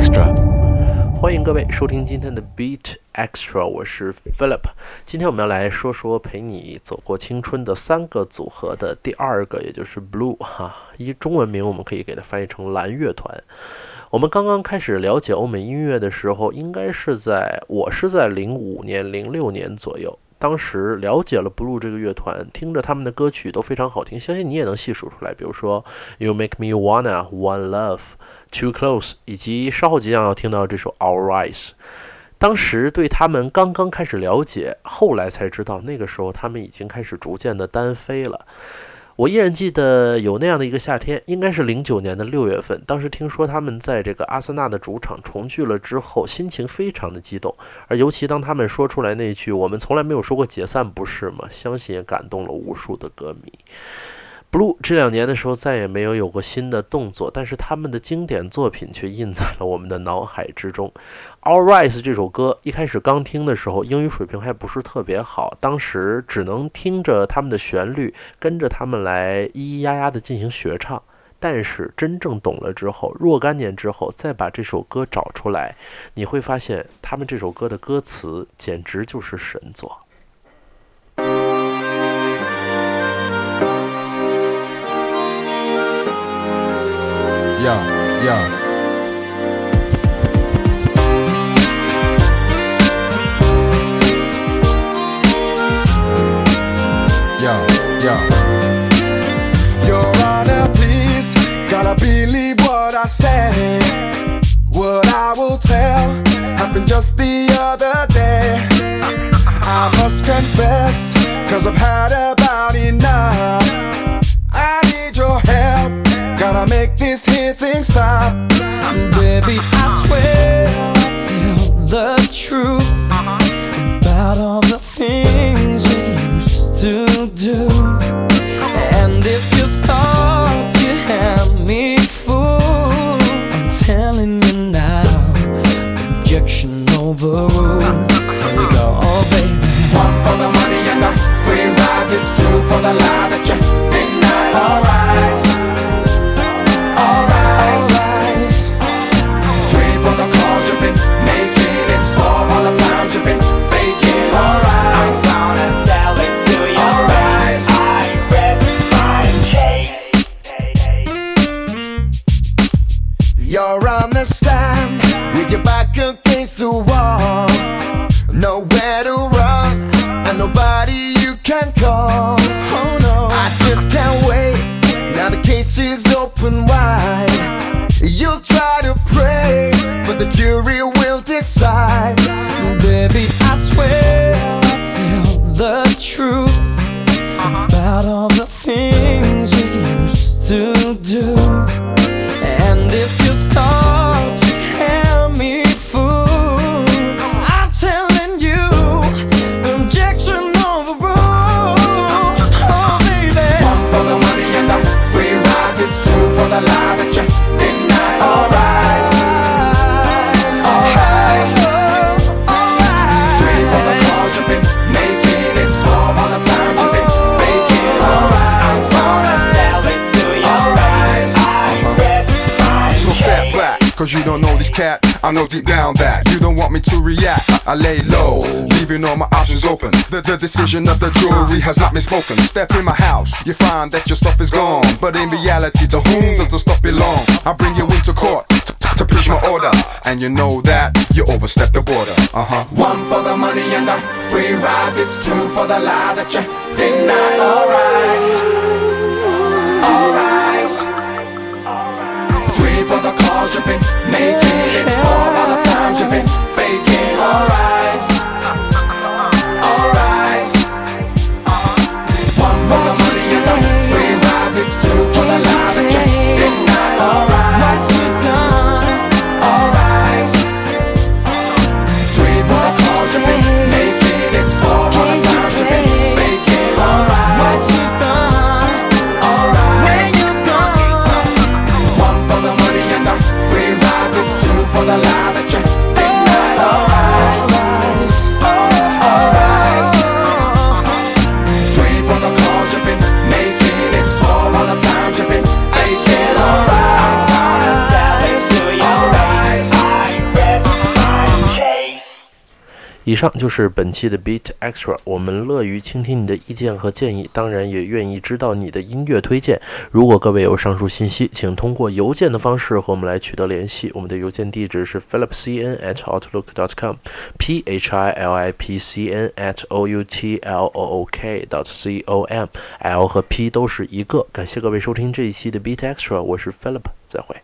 Extra，欢迎各位收听今天的 Beat Extra，我是 Philip。今天我们要来说说陪你走过青春的三个组合的第二个，也就是 Blue 哈，一中文名我们可以给它翻译成蓝乐团。我们刚刚开始了解欧美音乐的时候，应该是在我是在零五年、零六年左右。当时了解了 Blue 这个乐团，听着他们的歌曲都非常好听，相信你也能细数出来。比如说 You Make Me Wanna、One Love、Too Close，以及稍后即将要听到这首 Our Rise。当时对他们刚刚开始了解，后来才知道，那个时候他们已经开始逐渐的单飞了。我依然记得有那样的一个夏天，应该是零九年的六月份。当时听说他们在这个阿森纳的主场重聚了之后，心情非常的激动。而尤其当他们说出来那句“我们从来没有说过解散，不是吗？”相信也感动了无数的歌迷。Blue 这两年的时候再也没有有过新的动作，但是他们的经典作品却印在了我们的脑海之中。All Rise 这首歌一开始刚听的时候，英语水平还不是特别好，当时只能听着他们的旋律，跟着他们来咿咿呀呀的进行学唱。但是真正懂了之后，若干年之后再把这首歌找出来，你会发现他们这首歌的歌词简直就是神作。Yeah, yeah. Yeah, yeah. Your Honor, please, gotta believe what I say. What I will tell happened just the other day. I must confess, cause I've had about Baby, I swear I'll tell the truth about all the things you used to do. And if you thought you had me fooled, I'm telling you now, objection overruled. Here we go, oh baby. One for the money and the free rise. It's two for the lie You're on the stand with your back against the wall. Nowhere to run and nobody you can call. Oh no, I just can't wait. Now the case is cause you don't know this cat. I know deep down that you don't want me to react. I lay low, leaving all my options open. The, the decision of the jury has not been spoken. Step in my house, you find that your stuff is gone. But in reality, to whom does the stuff belong? I bring you into court to, preach my order. And you know that you overstepped the border. Uh huh. One for the money and the free rise. It's two for the lie that you deny. 以上就是本期的 Beat Extra，我们乐于倾听你的意见和建议，当然也愿意知道你的音乐推荐。如果各位有上述信息，请通过邮件的方式和我们来取得联系。我们的邮件地址是 philipcn at outlook dot com，p h i l i p c n at o u t l o o k dot c o m，L 和 P 都是一个。感谢各位收听这一期的 Beat Extra，我是 Philip，再会。